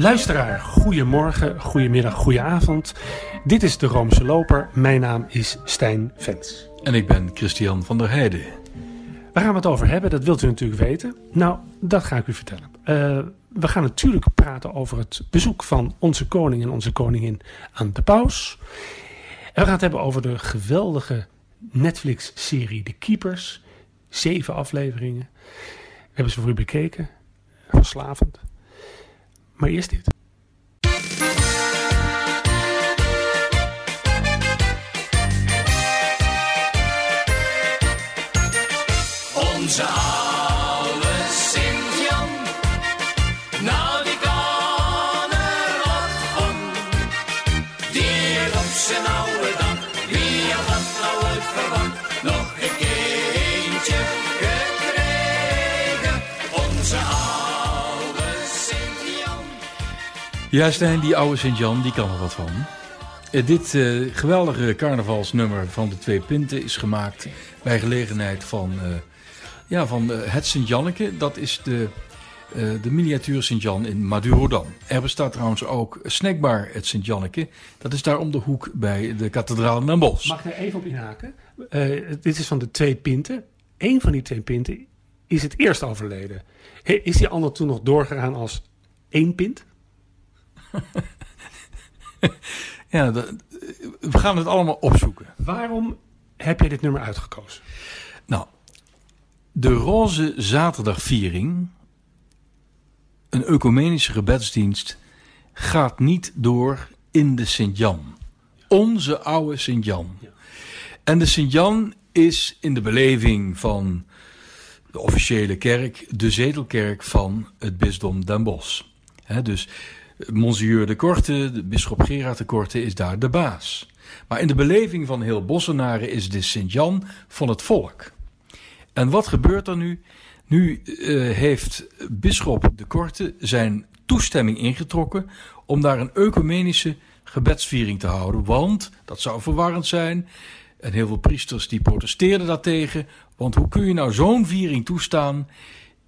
Luisteraar, goedemorgen, goedemiddag, goedenavond. Dit is de Roomse Loper. Mijn naam is Stijn Vens. En ik ben Christian van der Heijden. Waar gaan we het over hebben? Dat wilt u natuurlijk weten. Nou, dat ga ik u vertellen. Uh, we gaan natuurlijk praten over het bezoek van onze koning en onze koningin aan de paus. En we gaan het hebben over de geweldige Netflix-serie De Keepers. Zeven afleveringen. We hebben ze voor u bekeken. Verslavend. Maar eerst dit. Onze Ja, Stijn, die oude Sint-Jan, die kan er wat van. Eh, dit eh, geweldige carnavalsnummer van de twee pinten is gemaakt bij gelegenheid van, eh, ja, van het Sint-Janneke. Dat is de, de miniatuur Sint-Jan in Madurodam. Er bestaat trouwens ook snackbar het Sint-Janneke. Dat is daar om de hoek bij de kathedraal Den Bosch. Mag ik er even op inhaken? Dit is van de twee pinten. Eén van die twee pinten is het eerst overleden. Is die ander toen nog doorgegaan als één pint? Ja, dat- we gaan het allemaal opzoeken. Waarom heb jij dit nummer uitgekozen? Nou, de Roze Zaterdagviering, een ecumenische gebedsdienst, gaat niet door in de Sint-Jan. Onze oude Sint-Jan. Ja. En de Sint-Jan is in de beleving van de officiële kerk de zetelkerk van het bisdom Den Bosch. Dus Monseigneur de Korte, de bisschop Gerard de Korte, is daar de baas. Maar in de beleving van heel Bossenaren is de Sint-Jan van het volk. En wat gebeurt er nu? Nu eh, heeft bisschop de Korte zijn toestemming ingetrokken om daar een ecumenische gebedsviering te houden. Want dat zou verwarrend zijn. En heel veel priesters die protesteerden daartegen. Want hoe kun je nou zo'n viering toestaan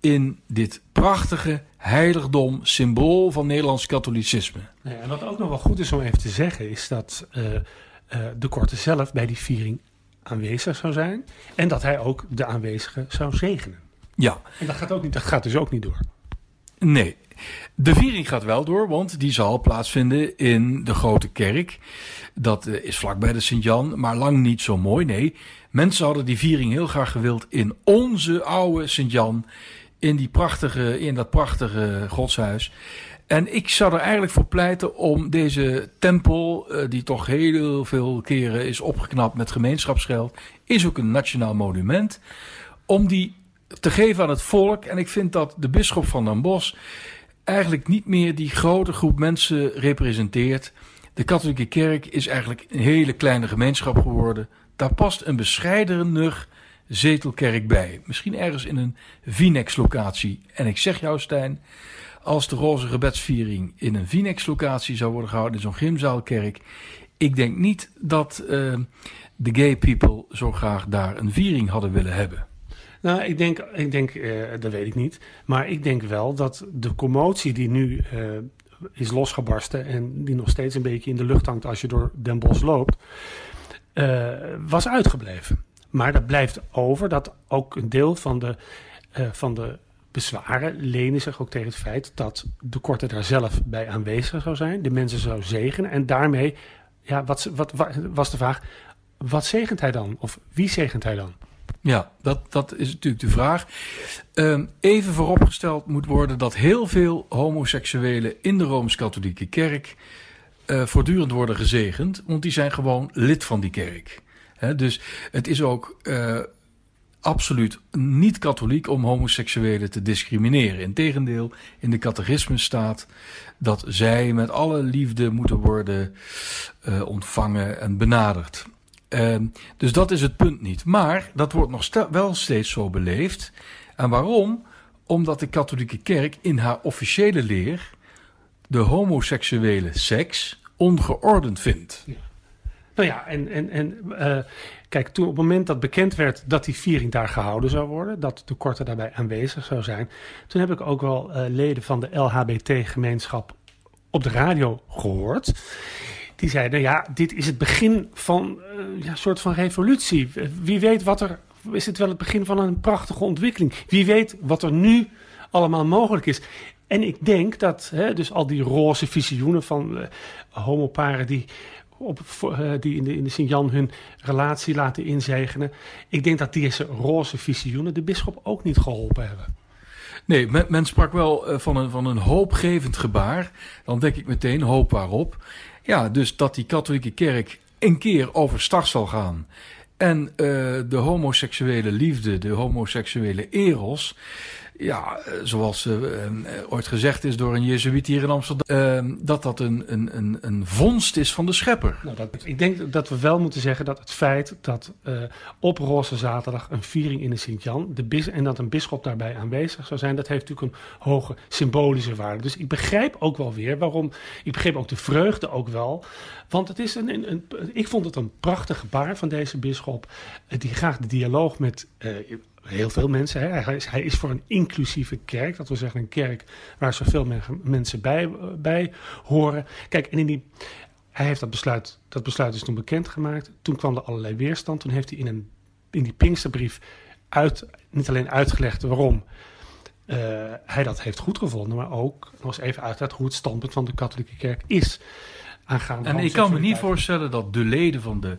in dit prachtige heiligdom, symbool van Nederlands katholicisme? Ja, en wat ook nog wel goed is om even te zeggen, is dat eh, eh, de Korte zelf bij die viering aanwezig zou zijn. En dat hij ook de aanwezigen zou zegenen. Ja, En dat gaat, ook niet, dat gaat dus ook niet door. Nee. De viering gaat wel door, want die zal plaatsvinden in de grote kerk. Dat eh, is vlakbij de Sint-Jan, maar lang niet zo mooi. Nee, mensen hadden die viering heel graag gewild in onze oude Sint-Jan. In, die prachtige, in dat prachtige godshuis. En ik zou er eigenlijk voor pleiten om deze tempel, eh, die toch heel veel keren is opgeknapt met gemeenschapsgeld, is ook een nationaal monument, om die te geven aan het volk. En ik vind dat de bisschop van Den Bosch eigenlijk niet meer die grote groep mensen representeert. De katholieke kerk is eigenlijk een hele kleine gemeenschap geworden. Daar past een bescheidener zetelkerk bij. Misschien ergens in een Vinex-locatie. En ik zeg jou, Stijn, als de roze gebedsviering in een Vinex-locatie zou worden gehouden, in zo'n gymzaalkerk. Ik denk niet dat eh, de gay people zo graag daar een viering hadden willen hebben. Nou, ik denk, ik denk eh, dat weet ik niet. Maar ik denk wel dat de commotie die nu eh, is losgebarsten en die nog steeds een beetje in de lucht hangt als je door Den Bosch loopt, was uitgebleven. Maar dat blijft over dat ook een deel van de, eh, van de bezwaren lenen zich ook tegen het feit dat de korte daar zelf bij aanwezig zou zijn, de mensen zou zegenen en daarmee, ja, wat, wat, was de vraag, wat zegent hij dan? Of wie zegent hij dan? Ja, dat, dat is natuurlijk de vraag. Ehm, even vooropgesteld moet worden dat heel veel homoseksuelen in de Rooms-Katholieke Kerk eh, voortdurend worden gezegend, want die zijn gewoon lid van die kerk. Dus het is ook eh, absoluut niet katholiek om homoseksuelen te discrimineren. Integendeel, in de catechisme staat dat zij met alle liefde moeten worden eh, ontvangen en benaderd. Ehm, dus dat is het punt niet. Maar dat wordt nog wel steeds zo beleefd. En waarom? Omdat de katholieke kerk in haar officiële leer de homoseksuele seks ongeordend vindt. Nou ja, en, en, en eh, kijk, toen op het moment dat bekend werd dat die viering daar gehouden zou worden, dat de korte daarbij aanwezig zou zijn, toen heb ik ook wel eh, leden van de LHBT-gemeenschap op de radio gehoord. Die zeiden, ja, dit is het begin van eh, ja, een soort van revolutie. Wie weet wat er, is het wel het begin van een prachtige ontwikkeling. Wie weet wat er nu allemaal mogelijk is. En ik denk dat hè, dus al die roze visioenen van homoparen die, op, eh, die in de, in de Sint-Jan hun relatie laten inzegenen. Ik denk dat deze roze visioenen de bisschop ook niet geholpen hebben. Nee, men, men sprak wel eh, van, een, van een hoopgevend gebaar. Dan denk ik meteen, hoop waarop. Ja, dus dat die katholieke kerk een keer overstag zal gaan. En eh, de homoseksuele liefde, de homoseksuele eros... Ja, eh, zoals eh, eh, ooit gezegd is door een jezuïet hier in Amsterdam... dat dat een, een, een, een vondst is van de schepper. Nou, dat, ik denk dat we wel moeten zeggen dat het feit dat op Roze Zaterdag een viering in de Sint-Jan de bis- en dat een bisschop daarbij aanwezig zou zijn, dat heeft natuurlijk een hoge symbolische waarde. Dus ik begrijp ook wel weer waarom, ik begreep ook de vreugde ook wel, want het is een, een, ik vond het een prachtig gebaar van deze bisschop, eh, die graag de dialoog met heel veel mensen, hè. Hij, is, voor een inclusieve kerk, dat wil zeggen een kerk waar zoveel men- mensen bij, bij horen. Kijk, en in die hij heeft dat besluit, dat besluit is toen bekendgemaakt. Toen kwam er allerlei weerstand. Toen heeft hij in, een, in die Pinksterbrief uit, niet alleen uitgelegd waarom eh, hij dat heeft goedgevonden, maar ook nog eens even uitgelegd hoe het standpunt van de katholieke kerk is. Aangaande En ik kan me niet voorstellen dat de leden van de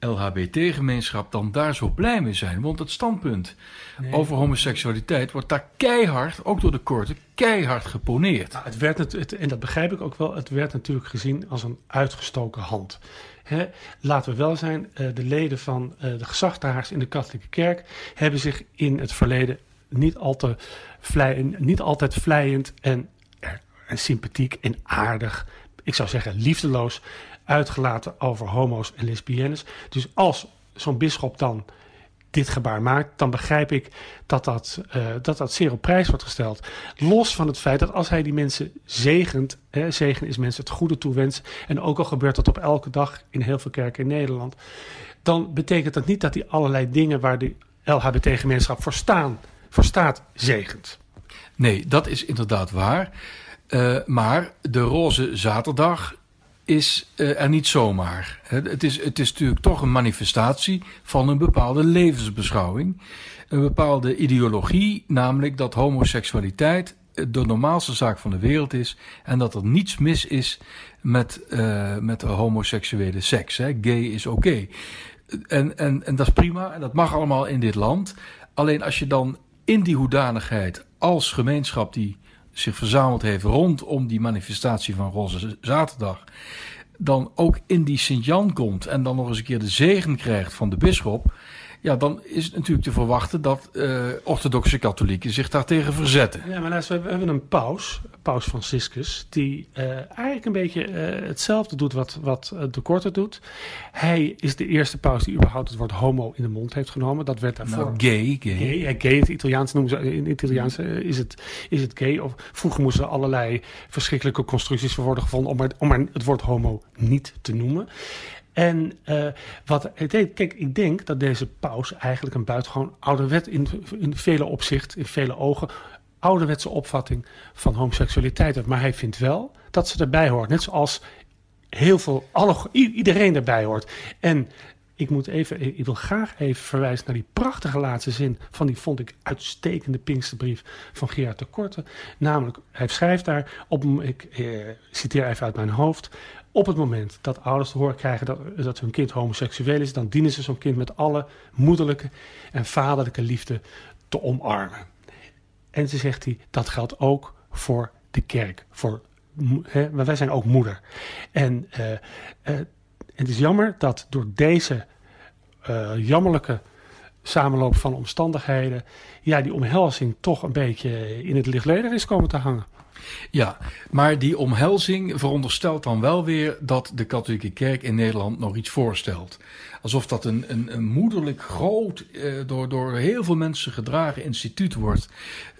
LHBT-gemeenschap dan daar zo blij mee zijn. Want het standpunt Nee. over homoseksualiteit wordt daar keihard, ook door de korten, keihard geponeerd. Nou, het werd het, het- en dat begrijp ik ook wel, het werd natuurlijk gezien als een uitgestoken hand. Laten we wel zijn, eh, de leden van eh, de gezagdragers in de katholieke kerk hebben zich in het verleden niet, al te niet altijd vlijend en, en sympathiek en aardig, ik zou zeggen liefdeloos, uitgelaten over homo's en lesbiennes. Dus als zo'n bisschop dan dit gebaar maakt, dan begrijp ik dat dat, eh, dat dat zeer op prijs wordt gesteld. Los van het feit dat als hij die mensen zegent, hè, zegen is mensen het goede toewensen, en ook al gebeurt dat op elke dag in heel veel kerken in Nederland, dan betekent dat niet dat hij allerlei dingen waar de LHBT-gemeenschap voor, voor staat, zegent. Nee, dat is inderdaad waar. Eh, maar de roze zaterdag is eh, er niet zomaar. Het is, het is natuurlijk toch een manifestatie van een bepaalde levensbeschouwing. Een bepaalde ideologie, namelijk dat homoseksualiteit eh, de normaalste zaak van de wereld is. En dat er niets mis is met, eh, met homoseksuele seks. Hè. Gay is oké. En, en, en dat is prima en dat mag allemaal in dit land. Alleen als je dan in die hoedanigheid als gemeenschap die zich verzameld heeft rondom die manifestatie van Roze Zaterdag, dan ook in die Sint-Jan komt en dan nog eens een keer de zegen krijgt van de bisschop, ja, dan is het natuurlijk te verwachten dat eh, orthodoxe katholieken zich daartegen verzetten. Ja, maar luister, we hebben een paus, paus Franciscus, die eh, eigenlijk een beetje eh, hetzelfde doet wat, wat de Korte doet. Hij is de eerste paus die überhaupt het woord homo in de mond heeft genomen. Dat werd daarvoor... Nou, gay, gay. Gay, ja, gay in het Italiaans noemen ze, in het Italiaans is het, is het gay. Of vroeger moesten er allerlei verschrikkelijke constructies voor worden gevonden om maar, om maar het woord homo niet te noemen. En eh, wat ik denk, kijk, ik denk dat deze paus eigenlijk een buitengewoon ouderwet in, in vele opzichten, in vele ogen, ouderwetse opvatting van homoseksualiteit heeft. Maar hij vindt wel dat ze erbij hoort. Net zoals heel veel, alle, iedereen erbij hoort. En ik moet even, ik wil graag even verwijzen naar die prachtige laatste zin van die vond ik uitstekende Pinksterbrief van Gerard de Korte. Namelijk, hij schrijft daar, op, ik eh, citeer even uit mijn hoofd, op het moment dat ouders te horen krijgen dat, dat hun kind homoseksueel is, dan dienen ze zo'n kind met alle moederlijke en vaderlijke liefde te omarmen. En ze zegt hij, dat geldt ook voor de kerk. Voor, maar wij zijn ook moeder. En eh, eh, het is jammer dat door deze eh, jammerlijke samenloop van omstandigheden, ja, die omhelzing toch een beetje in het lichtledig is komen te hangen. Ja, maar die omhelzing veronderstelt dan wel weer dat de katholieke kerk in Nederland nog iets voorstelt. Alsof dat een, een, een moederlijk groot, eh, door, door heel veel mensen gedragen instituut wordt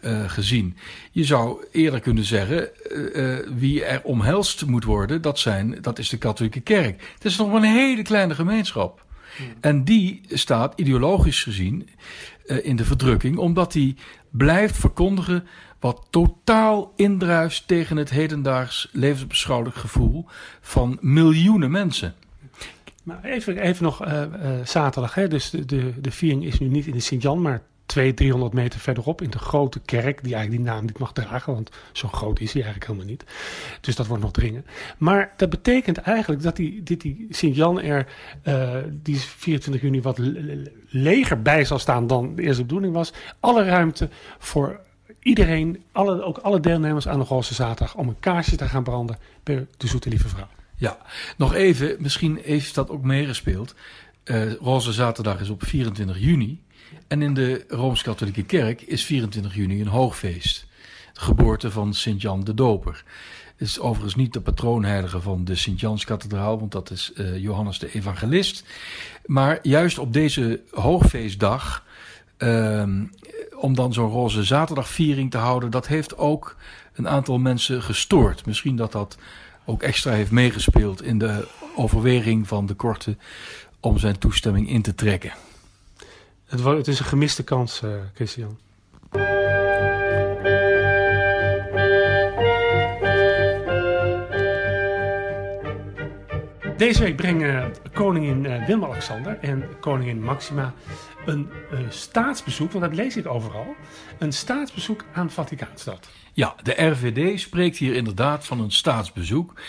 eh, gezien. Je zou eerder kunnen zeggen, eh, eh, wie er omhelst moet worden, dat, zijn, dat is de katholieke kerk. Het is nog maar een hele kleine gemeenschap. En die staat ideologisch gezien eh, in de verdrukking, omdat die blijft verkondigen Wat totaal indruist tegen het hedendaags levensbeschouwelijk gevoel van miljoenen mensen. Maar even, even nog eh, eh, zaterdag. Hè? Dus de, de, de viering is nu niet in de Sint-Jan, maar 200, 300 meter verderop in de grote kerk. Die eigenlijk die naam niet mag dragen, want zo groot is hij eigenlijk helemaal niet. Dus dat wordt nog dringen. Maar dat betekent eigenlijk dat die, dit die Sint-Jan er eh, die 24 juni wat le- le- leger bij zal staan dan de eerste bedoeling was. Alle ruimte voor iedereen, alle, ook alle deelnemers aan de Roze Zaterdag, om een kaarsje te gaan branden bij de Zoete Lieve Vrouw. Ja, nog even, misschien heeft dat ook meegespeeld. Eh Roze Zaterdag is op 24 juni. En in de Rooms-Katholieke Kerk is 24 juni een hoogfeest. De geboorte van Sint-Jan de Doper. Het is overigens niet de patroonheilige van de Sint-Janskathedraal, want dat is eh, Johannes de Evangelist. Maar juist op deze hoogfeestdag, ehm, om dan zo'n roze zaterdagviering te houden, dat heeft ook een aantal mensen gestoord. Misschien dat dat ook extra heeft meegespeeld in de overweging van de korte om zijn toestemming in te trekken. Het, het is een gemiste kans, eh, Christian. Deze week brengen koningin eh, Willem-Alexander en koningin Maxima een eh, staatsbezoek, want dat lees ik overal, een staatsbezoek aan Vaticaanstad. Ja, de RVD spreekt hier inderdaad van een staatsbezoek.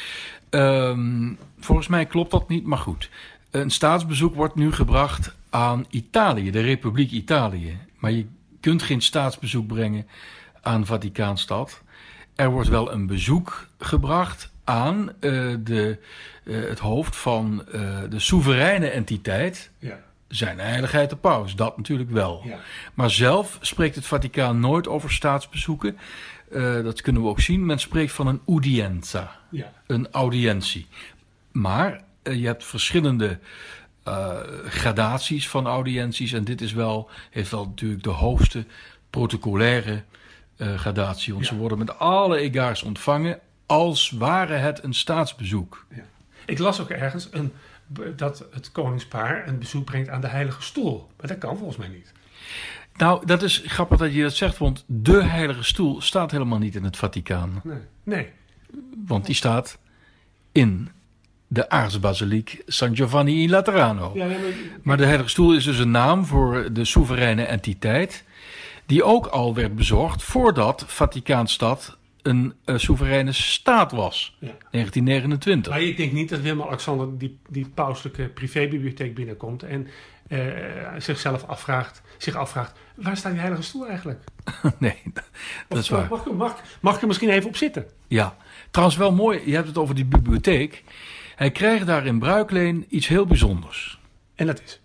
Ehm, volgens mij klopt dat niet, maar goed. Een staatsbezoek wordt nu gebracht aan Italië, de Republiek Italië. Maar je kunt geen staatsbezoek brengen aan Vaticaanstad. Er wordt wel een bezoek gebracht aan eh, de, eh, het hoofd van eh, de soevereine entiteit, Ja. zijn heiligheid de paus. Dat natuurlijk wel. Ja. Maar zelf spreekt het Vaticaan nooit over staatsbezoeken. Dat kunnen we ook zien. Men spreekt van een udienza, Ja. een audiëntie. Maar je hebt verschillende gradaties van audiënties. En dit is wel, heeft wel natuurlijk de hoogste protocolaire gradatie. Want Ja. ze worden met alle egaars ontvangen als ware het een staatsbezoek. Ja. Ik las ook ergens een, dat het koningspaar een bezoek brengt aan de Heilige Stoel. Maar dat kan volgens mij niet. Nou, dat is grappig dat je dat zegt, want de heilige stoel staat helemaal niet in het Vaticaan. Nee. nee. Want die staat in de aartsbasiliek San Giovanni in Laterano. Ja, maar, Maar de heilige stoel is dus een naam voor de soevereine entiteit... die ook al werd bezorgd voordat Vaticaanstad een eh, soevereine staat was. ja. 1929. Maar ik denk niet dat Willem-Alexander die, die pauselijke privébibliotheek binnenkomt en eh, zichzelf afvraagt, zich afvraagt, waar staat die heilige stoel eigenlijk? Nee, dat is waar. Mag, mag, mag, ik er misschien even op zitten? Ja, trouwens wel mooi, je hebt het over die bibliotheek. Hij krijgt daar in Bruikleen iets heel bijzonders. En dat is.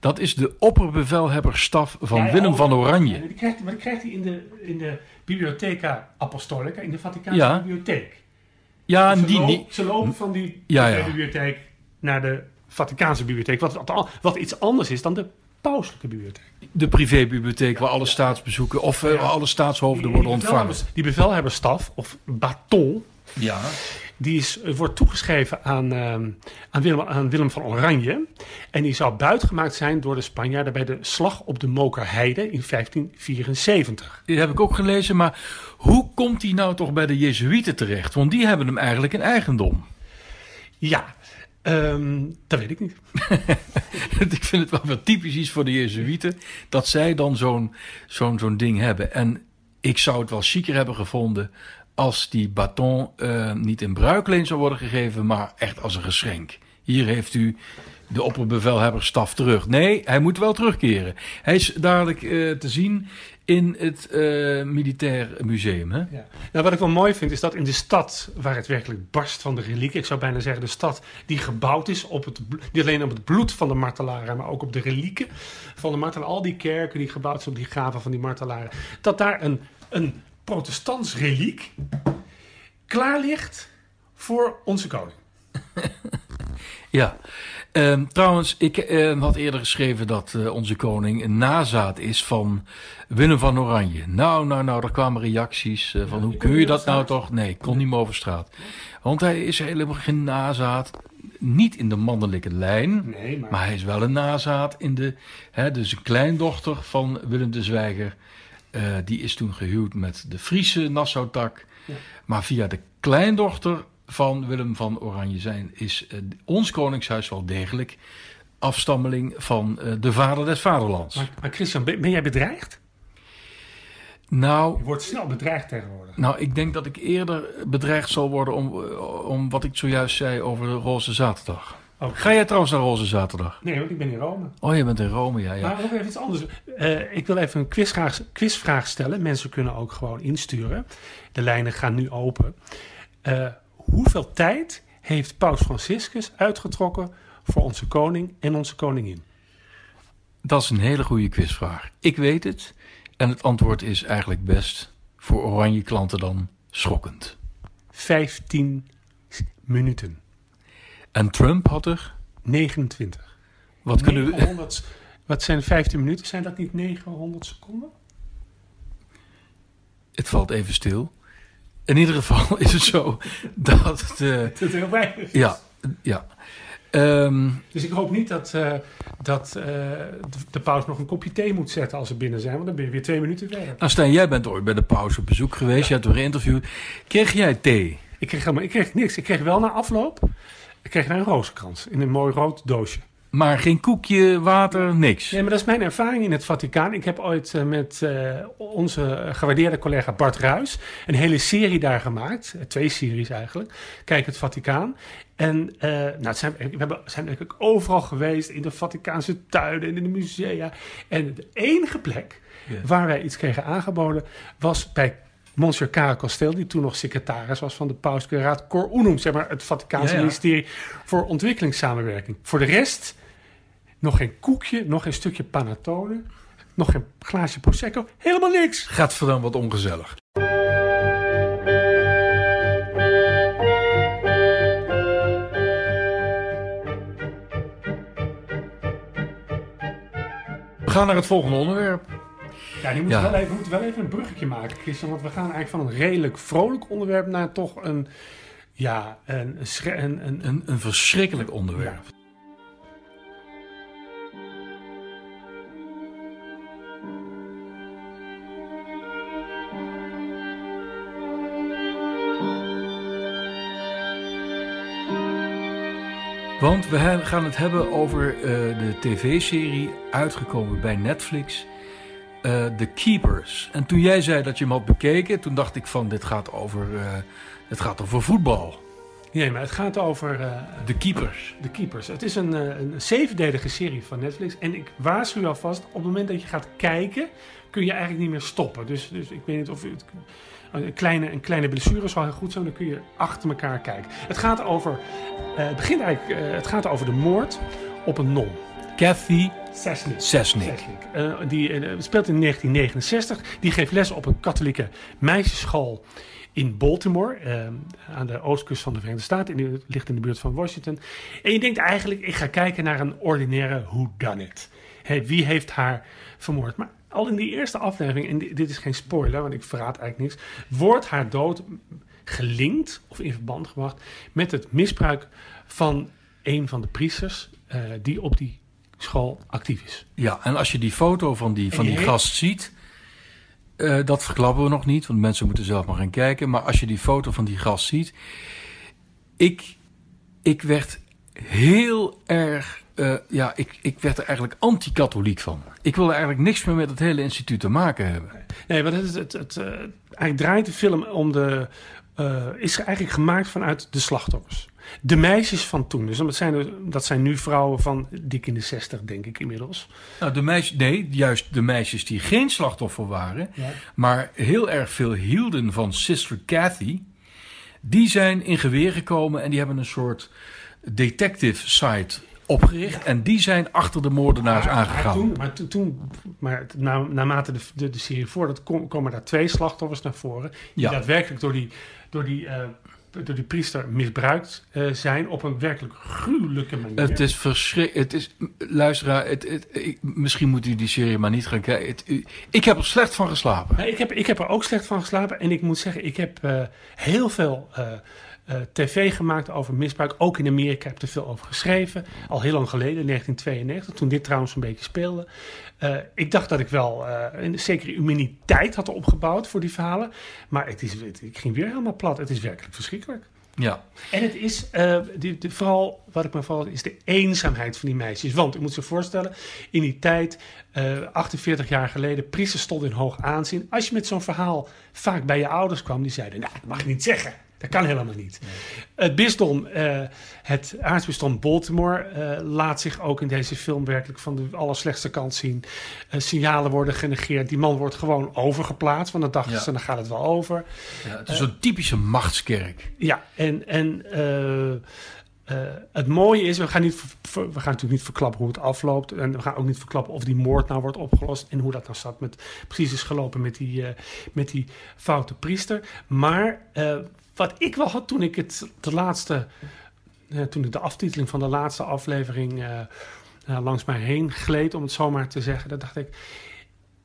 Dat is de opperbevelhebberstaf van Ja, Willem oh, van Oranje. die krijgt, maar die krijgt hij in de, in de Bibliotheca Apostolica, in de Vaticaanse Ja. bibliotheek. Ja, Ze, die, lo- die, ze lopen van die Ja, ja. bibliotheek naar de Vaticaanse bibliotheek, wat, wat, wat iets anders is dan de pauselijke bibliotheek. de privébibliotheek waar alle staatsbezoeken of eh, alle staatshoofden Die- worden ontvangen. Die bevelhebberstaf, of baton, Ja, die is, eh, wordt toegeschreven aan, ehm, aan, Willem, aan Willem van Oranje. En die zou buitgemaakt zijn door de Spanjaarden bij de slag op de Mokerheide in 1574. die heb ik ook gelezen. Maar hoe komt hij nou toch bij de Jezuïeten terecht? Want die hebben hem eigenlijk in eigendom. Ja, ehm, dat weet ik niet. ik vind het wel wel typisch iets voor de Jezuïeten. Dat zij dan zo'n zo'n zo'n ding hebben. En ik zou het wel chiquer hebben gevonden. Als die baton eh, niet in bruikleen zou worden gegeven. Maar echt als een geschenk. Hier heeft u de opperbevelhebberstaf terug. Nee, hij moet wel terugkeren. Hij is dadelijk eh, te zien in het eh, Militair Museum. Hè? Ja. Nou, wat ik wel mooi vind, is dat in de stad waar het werkelijk barst van de relieken, ik zou bijna zeggen de stad die gebouwd is op het, niet alleen op het bloed van de martelaren, maar ook op de relieken van de martelaren, al die kerken die gebouwd zijn op die graven van die martelaren, dat daar een, een protestants reliek klaar ligt voor onze koning. Ja, Ehm, trouwens, ik ehm, had eerder geschreven dat eh, onze koning een nazaat is van Willem van Oranje. Nou, nou, nou, er kwamen reacties eh, van hoe kun je dat nou toch? Nee, ik kon niet meer over straat. Want hij is helemaal geen nazaat, niet in de mannelijke lijn, Nee, maar hij is wel een nazaat in de, hè, dus een kleindochter van Willem de Zwijger Eh, die is toen gehuwd met de Friese Nassau-tak. Ja. Maar via de kleindochter van Willem van Oranje zijn is eh, ons koningshuis wel degelijk afstammeling van eh, de vader des vaderlands. Maar, maar Christian, ben, ben jij bedreigd? Nou, Je wordt snel bedreigd tegenwoordig. nou, ik denk dat ik eerder bedreigd zal worden om, om wat ik zojuist zei over de Roze Zaterdag. Oh. Ga jij trouwens naar Roze Zaterdag? Nee, want ik ben in Rome. Oh, je bent in Rome, ja. ja. Maar nog even iets anders. Eh, ik wil even een quizvraag, quizvraag stellen. Mensen kunnen ook gewoon insturen. De lijnen gaan nu open. Eh, hoeveel tijd heeft Paus Franciscus uitgetrokken voor onze koning en onze koningin? Dat is een hele goede quizvraag. Ik weet het. En het antwoord is eigenlijk best voor oranje klanten dan schokkend. 15 minuten. En Trump had er. 29. Wat kunnen we. 900, wat zijn 15 minuten? Zijn dat niet 900 seconden? Het valt even stil. In ieder geval is het zo dat. het, Dat heel weinig. ja, ja. Ehm, Dus ik hoop niet dat, eh, dat eh, de, paus nog een kopje thee moet zetten als ze binnen zijn. Want dan ben je weer twee minuten verder. nou, Stijn, jij bent ooit bij de pauze op bezoek geweest. Je hebt hem geïnterviewd. Kreeg jij thee? Ik kreeg, helemaal, ik kreeg niks. Ik kreeg wel na afloop ik kreeg een rozenkrans in een mooi rood doosje. Maar geen koekje, water, niks. Nee, maar dat is mijn ervaring in het Vaticaan. Ik heb ooit eh, met eh, onze gewaardeerde collega Bart Ruis een hele serie daar gemaakt. Eh, twee series eigenlijk. Kijk het Vaticaan. En nou, het zijn, we hebben, zijn eigenlijk overal geweest. In de Vaticaanse tuinen en in de musea. En de enige plek Ja. waar wij iets kregen aangeboden was bij Monsieur Karel Costel, die toen nog secretaris was van de Pauselijke Raad Cor Unum, zeg maar het Vaticaanse Ja, ja. ministerie voor ontwikkelingssamenwerking. Voor de rest nog geen koekje, nog geen stukje panettone, nog geen glaasje prosecco, helemaal niks. Gaat dan wat ongezellig. We gaan naar het volgende onderwerp. Ja, die moet Ja. Wel even, we moeten wel even een bruggetje maken, Christian, want we gaan eigenlijk van een redelijk vrolijk onderwerp naar toch een, ja, een, een, een, een, verschrikkelijk onderwerp. Want we gaan het hebben over eh, de tv-serie uitgekomen bij Netflix. Eh The Keepers. En toen jij zei dat je hem had bekeken, toen dacht ik van dit gaat over, eh, het gaat over voetbal. nee, maar het gaat over eh, The Keepers. de Keepers. Het is een, een zevendelige serie van Netflix. En ik waarschuw je alvast, op het moment dat je gaat kijken, kun je eigenlijk niet meer stoppen. Dus, dus ik weet niet of het, een, kleine, een kleine blessure zal heel goed zijn. Dan kun je achter elkaar kijken. Het gaat over, het begint eigenlijk, het gaat over de moord op een non. Kathy Sesnik. Sesnik. Eh, die eh, speelt in 1969. Die geeft les op een katholieke meisjesschool in Baltimore. eh, aan de oostkust van de Verenigde Staten. In de- ligt in de buurt van Washington. En je denkt eigenlijk, ik ga kijken naar een ordinaire whodunit. Hey, wie heeft haar vermoord? Maar al in die eerste aflevering, en di- dit is geen spoiler, want ik verraad eigenlijk niks. Wordt haar dood gelinkt of in verband gebracht met het misbruik van een van de priesters die op die school actief is. Ja, en als je die foto van die, van die gast ziet, eh, dat verklappen we nog niet, want mensen moeten zelf maar gaan kijken. Maar als je die foto van die gast ziet, ik, ik werd heel erg, eh, ja, ik, ik werd er eigenlijk anti-katholiek van. Ik wilde eigenlijk niks meer met het hele instituut te maken hebben. Nee, want het, is- het, het, eh, eigenlijk draait de film om de. is eigenlijk gemaakt vanuit de slachtoffers. De meisjes van toen. Dus dat zijn, er- dat zijn nu vrouwen van dik in de 60, denk ik inmiddels. Nou, de meisjes, nee, juist de meisjes die geen slachtoffer waren, Ja. maar heel erg veel hielden van Sister Cathy, die zijn in geweer gekomen en die hebben een soort detective site opgericht. En die zijn achter de moordenaars Maar, maar aangegaan. toen, maar toen, toen maar na, naarmate de, de, de serie voordat kom, komen daar twee slachtoffers naar voren. Die Ja. daadwerkelijk door die, door die, eh, door die priester misbruikt eh, zijn op een werkelijk gruwelijke manier. Het is verschrikkelijk. Het is, luisteraar, het, het, ik- misschien moet u die serie maar niet gaan kijken. Ik heb er slecht van geslapen. Ja, ik, heb, ik heb er ook slecht van geslapen. En ik moet zeggen, ik heb eh, heel veel eh, eh, tv gemaakt over misbruik. Ook in Amerika heb ik er veel over geschreven. Al heel lang geleden, 1992, toen dit trouwens een beetje speelde. Eh, ik dacht dat ik wel eh, een zekere immuniteit had opgebouwd voor die verhalen. Maar het is, het- ik ging weer helemaal plat. Het is werkelijk verschrikkelijk. Ja. En het is die, die- vooral, wat ik me vooral, is de eenzaamheid van die meisjes. Want u moet zich voorstellen, in die tijd, eh, 48 jaar geleden, priesters stonden in hoog aanzien. Als je met zo'n verhaal vaak bij je ouders kwam, die zeiden, nou, dat mag je niet zeggen. Dat kan helemaal niet. Het bisdom, eh, het aartsbisdom Baltimore, eh, laat zich ook in deze film werkelijk van de allerslechtste kant zien. Eh, signalen worden genegeerd. Die man wordt gewoon overgeplaatst, want dan dachten Ja. ze, dan gaat het wel over. ja het is zo'n typische machtskerk. Ja, en, en het mooie is, we gaan, niet, we gaan natuurlijk niet verklappen hoe het afloopt. En we gaan ook niet verklappen of die moord nou wordt opgelost. En hoe dat nou staat met, precies is gelopen met die, met die foute priester. Maar wat ik wel had toen ik het de laatste, eh, toen ik de aftiteling van de laatste aflevering eh, eh, langs mij heen gleed, om het zomaar te zeggen, dat dacht ik.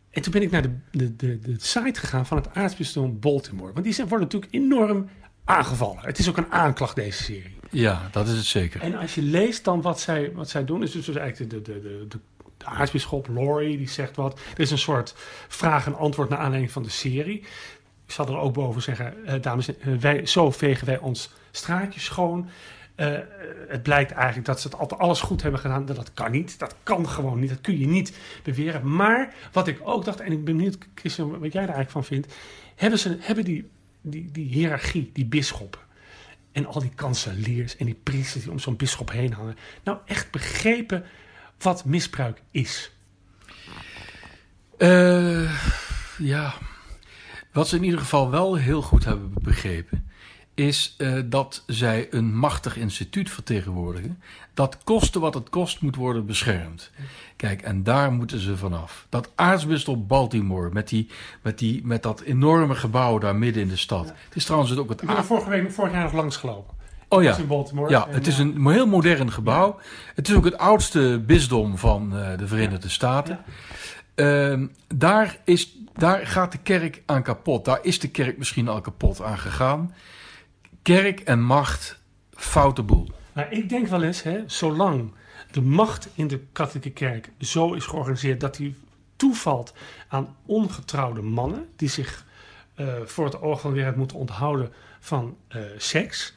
En toen ben ik naar de, de, de, de site gegaan van het aartsbisdom Baltimore. Want die zijn, worden natuurlijk enorm aangevallen. Het is ook een aanklacht, deze serie. Ja, dat is het zeker. En als je leest dan wat zij, wat zij doen, is dus eigenlijk de, de, de, de, de aartsbisschop Laurie, die zegt wat. Er is een soort vraag en antwoord naar aanleiding van de serie. Ik zal er ook boven zeggen, eh, dames en heren, wij, zo vegen wij ons straatje schoon. Eh, het blijkt eigenlijk dat ze het altijd alles goed hebben gedaan. Dat, dat kan niet. Dat kan gewoon niet. Dat kun je niet beweren. Maar wat ik ook dacht, en ik ben benieuwd, Christian, wat jij er eigenlijk van vindt. Hebben, ze, hebben die, die, die hiërarchie, die bisschoppen, en al die kanseliers en die priesters die om zo'n bisschop heen hangen, nou echt begrepen wat misbruik is? Eh, ja, wat ze in ieder geval wel heel goed hebben begrepen, is eh, dat zij een machtig instituut vertegenwoordigen. Dat koste wat het kost moet worden beschermd. Kijk, en daar moeten ze vanaf. Dat aartsbisdom Baltimore met, die, met, die, met dat enorme gebouw daar midden in de stad. Het is trouwens ook het Ik ben vorige week, vorig jaar nog langsgelopen. Oh Dat ja. in Baltimore. Ja, En, het is eh, een heel modern gebouw. Het is ook het oudste bisdom van eh, de Verenigde Staten. Ehm, daar, is, daar gaat de kerk aan kapot. Daar is de kerk misschien al kapot aan gegaan. Kerk en macht, foute boel. Maar ik denk wel eens, hè, zolang de macht in de katholieke kerk zo is georganiseerd dat die toevalt aan ongetrouwde mannen die zich eh, voor het oog van de moeten onthouden van eh, seks.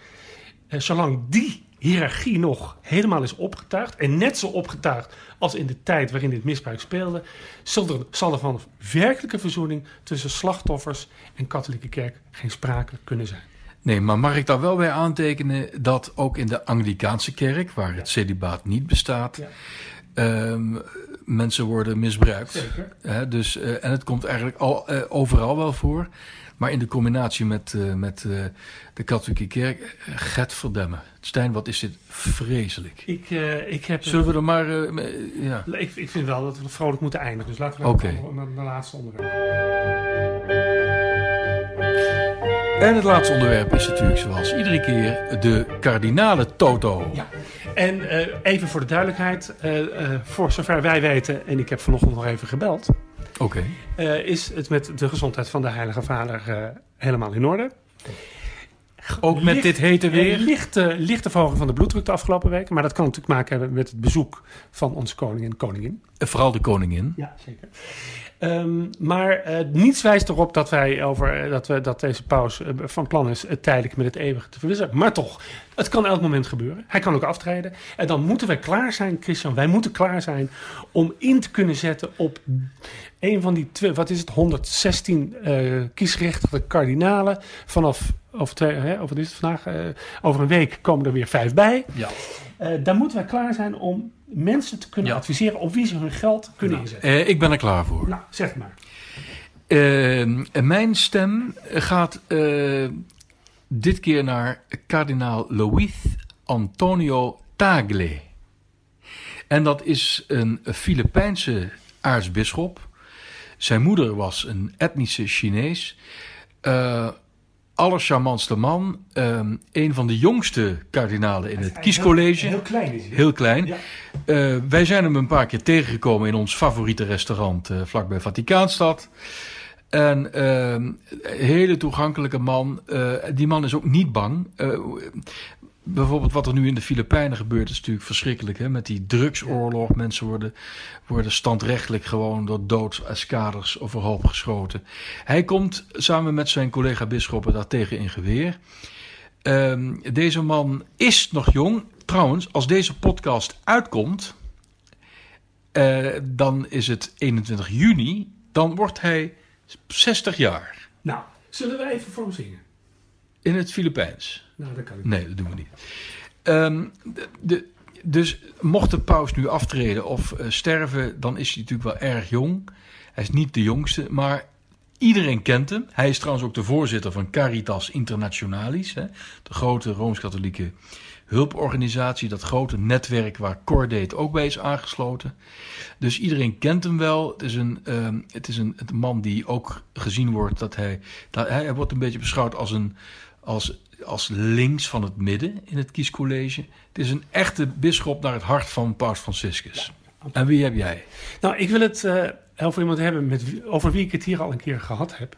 Eh, zolang die hiërarchie nog helemaal is opgetuigd en net zo opgetuigd als in de tijd waarin dit misbruik speelde, zal er, zal er van werkelijke verzoening tussen slachtoffers en katholieke kerk geen sprake kunnen zijn. Nee, maar mag ik daar wel bij aantekenen dat ook in de Anglikaanse kerk, waar het celibaat niet bestaat, Ja. ehm, mensen worden misbruikt. Zeker. Dus, eh, en het komt eigenlijk al, eh, overal wel voor. Maar in de combinatie met, eh, met eh, de katholieke kerk, uh, get verdemmen. Stijn, wat is dit vreselijk. Ik, eh, ik heb. Zullen we er maar... eh, ja. Ik, ik vind wel dat we vrolijk moeten eindigen. Dus laten we naar naar de laatste onderwerp. En het laatste onderwerp is natuurlijk zoals iedere keer de kardinale Toto. Ja. En eh, even voor de duidelijkheid, eh, eh, voor zover wij weten, en ik heb vanochtend nog even gebeld, Oké. is het met de gezondheid van de Heilige Vader helemaal in orde. Ook met dit hete weer. lichte, lichte verhoging van de bloeddruk de afgelopen weken, maar dat kan natuurlijk maken hebben met het bezoek van onze koning en koningin. Vooral de koningin. Ja, zeker. Ehm, maar eh, niets wijst erop dat wij over eh, dat, we, dat deze paus eh, van plan is het tijdelijk met het eeuwige te verwisselen. Maar toch, het kan elk moment gebeuren. Hij kan ook aftreden. En dan moeten wij klaar zijn, Christian. Wij moeten klaar zijn om in te kunnen zetten op een van die twee, wat is het, 116 eh kiesgerechtigde kardinalen. Vanaf over, twee, hè, over, wat is het vandaag, over een week komen er weer vijf bij. Ja. Daar moeten wij klaar zijn om mensen te kunnen Ja. adviseren op wie ze hun geld kunnen inzetten. Eh, ik ben er klaar voor. Nou, zeg maar. Eh, mijn stem gaat eh, dit keer naar kardinaal Luis Antonio Tagle. En dat is een Filipijnse aartsbisschop. Zijn moeder was een etnische Chinees. Eh allercharmantste man. eh, een van de jongste kardinalen in het kiescollege. Heel, heel klein is hij. Heel klein. Ja. Eh, wij zijn hem een paar keer tegengekomen in ons favoriete restaurant eh, vlakbij Vaticaanstad. En een hele toegankelijke man. Eh, die man is ook niet bang. Bijvoorbeeld wat er nu in de Filipijnen gebeurt, is natuurlijk verschrikkelijk. Hè? Met die drugsoorlog. Mensen worden, worden standrechtelijk gewoon door doodskaders overhoop geschoten. Hij komt samen met zijn collega bisschoppen daar tegen in geweer. Ehm, deze man is nog jong. Trouwens, als deze podcast uitkomt, eh, dan is het 21 juni. Dan wordt hij 60 jaar. Nou, zullen we even voor hem zingen? In het Filipijns. Nou, dat kan ik. Nee, dat doen we niet. Ehm, de, de- dus mocht de paus nu aftreden of eh, sterven, dan is hij natuurlijk wel erg jong. Hij is niet de jongste, maar iedereen kent hem. Hij is trouwens ook de voorzitter van Caritas Internationalis, hè, de grote rooms-katholieke hulporganisatie, dat grote netwerk waar Cordate ook bij is aangesloten. Dus iedereen kent hem wel. Het is een, ehm, het is een, een man die ook gezien wordt dat hij, dat hij, hij wordt een beetje beschouwd als een als, als links van het midden in het kiescollege. Het is een echte bisschop naar het hart van Paus Franciscus. En wie heb jij? Nou, ik wil het eh, over iemand hebben met, over wie ik het hier al een keer gehad heb.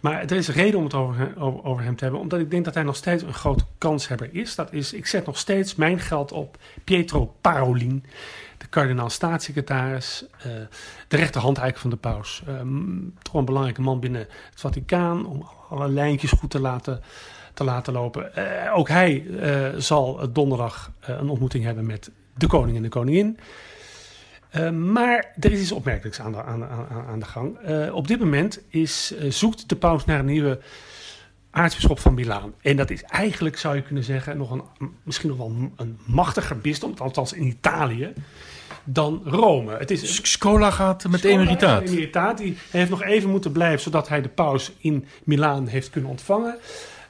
Maar er is reden om het over, hem- over, over hem te hebben, omdat ik denk dat hij nog steeds een grote kanshebber is. Dat is, ik zet nog steeds mijn geld op Pietro Parolin, de kardinaal staatssecretaris, eh, de rechterhand van de paus. Ehm, toch een belangrijke man binnen het Vaticaan, om alle lijntjes goed te laten, te laten lopen. Eh, ook hij eh, zal donderdag eh, een ontmoeting hebben met de koning en de koningin. Maar er is iets opmerkelijks aan de, aan, aan, aan de gang. Op dit moment is, zoekt de paus naar een nieuwe aartsbisschop van Milaan. En dat is eigenlijk, zou je kunnen zeggen, nog een, misschien nog wel een machtiger bisdom, althans in Italië, dan Rome. Het is, Scola gaat met emeritaat. emeritaat. Die heeft nog even moeten blijven, zodat hij de paus in Milaan heeft kunnen ontvangen.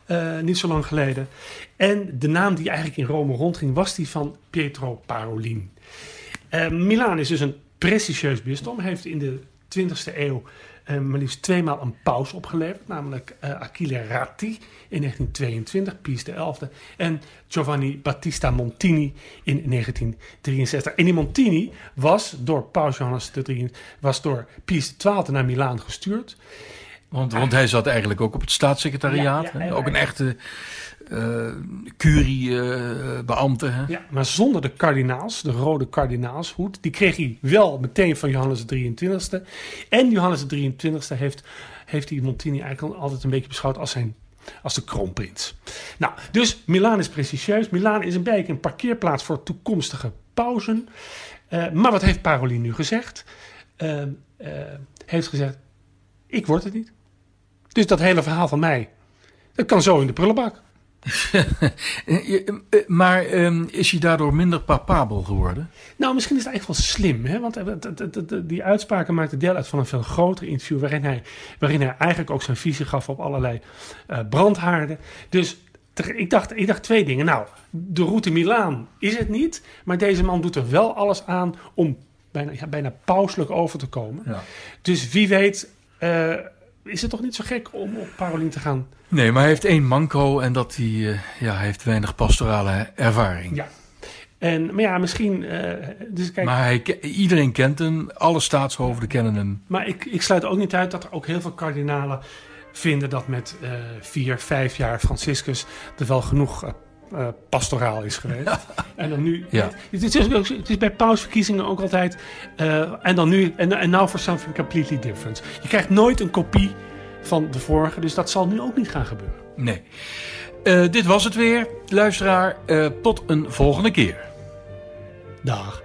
Uh, niet zo lang geleden. En de naam die eigenlijk in Rome rondging, was die van Pietro Parolin. Uh, Milaan is dus een prestigieus bisdom. Heeft in de 20e eeuw maar liefst tweemaal een paus opgeleverd. Namelijk uh, Achille Ratti in 1922, Pius XI. En Giovanni Battista Montini in 1963. En die Montini was door paus Johannes III, was door Pius XII naar Milaan gestuurd. Want, want hij zat eigenlijk ook op het staatssecretariaat. Ja, ja, hè? ook een echte uh, curie-beambte. Uh, ja, maar zonder de kardinaals, de rode kardinaalshoed. Die kreeg hij wel meteen van Johannes de 23e. En Johannes de 23e heeft, heeft die Montini eigenlijk altijd een beetje beschouwd als zijn als de kroonprins. Nou, dus Milaan is prestigieus. Milaan is een beetje een parkeerplaats voor toekomstige pauzen. Maar wat heeft Parolin nu gezegd? Uh, heeft gezegd, ik word het niet. Dus dat hele verhaal van mij, dat kan zo in de prullenbak. maar um, is hij daardoor minder papabel geworden? Nou, misschien is het eigenlijk wel slim. Hè? Want uh, die uitspraken maakte deel uit van een veel groter interview... waarin hij, waarin hij eigenlijk ook zijn visie gaf op allerlei uh, brandhaarden. Dus ik dacht, ik dacht twee dingen. Nou, de route Milaan is het niet... maar deze man doet er wel alles aan om bijna, ja, bijna pauselijk over te komen. Ja. Dus wie weet... Uh, is het toch niet zo gek om op Parolin te gaan? Nee, maar hij heeft één manco en dat hij, uh, ja, hij heeft weinig pastorale ervaring. Ja. En, maar ja, misschien. Uh, dus kijk, maar hij, iedereen kent hem, alle staatshoofden kennen hem. Maar ik, ik sluit ook niet uit dat er ook heel veel kardinalen vinden dat met uh, vier, vijf jaar Franciscus er wel genoeg uh, pastoraal is geweest. Ja. En dan nu. Ja. Het, het, is, ook, het is bij pausverkiezingen ook altijd. Uh, en dan nu. En now nou for something completely different. Je krijgt nooit een kopie van de vorige. Dus dat zal nu ook niet gaan gebeuren. Nee. Uh, dit was het weer, luisteraar. tot een volgende keer. Dag.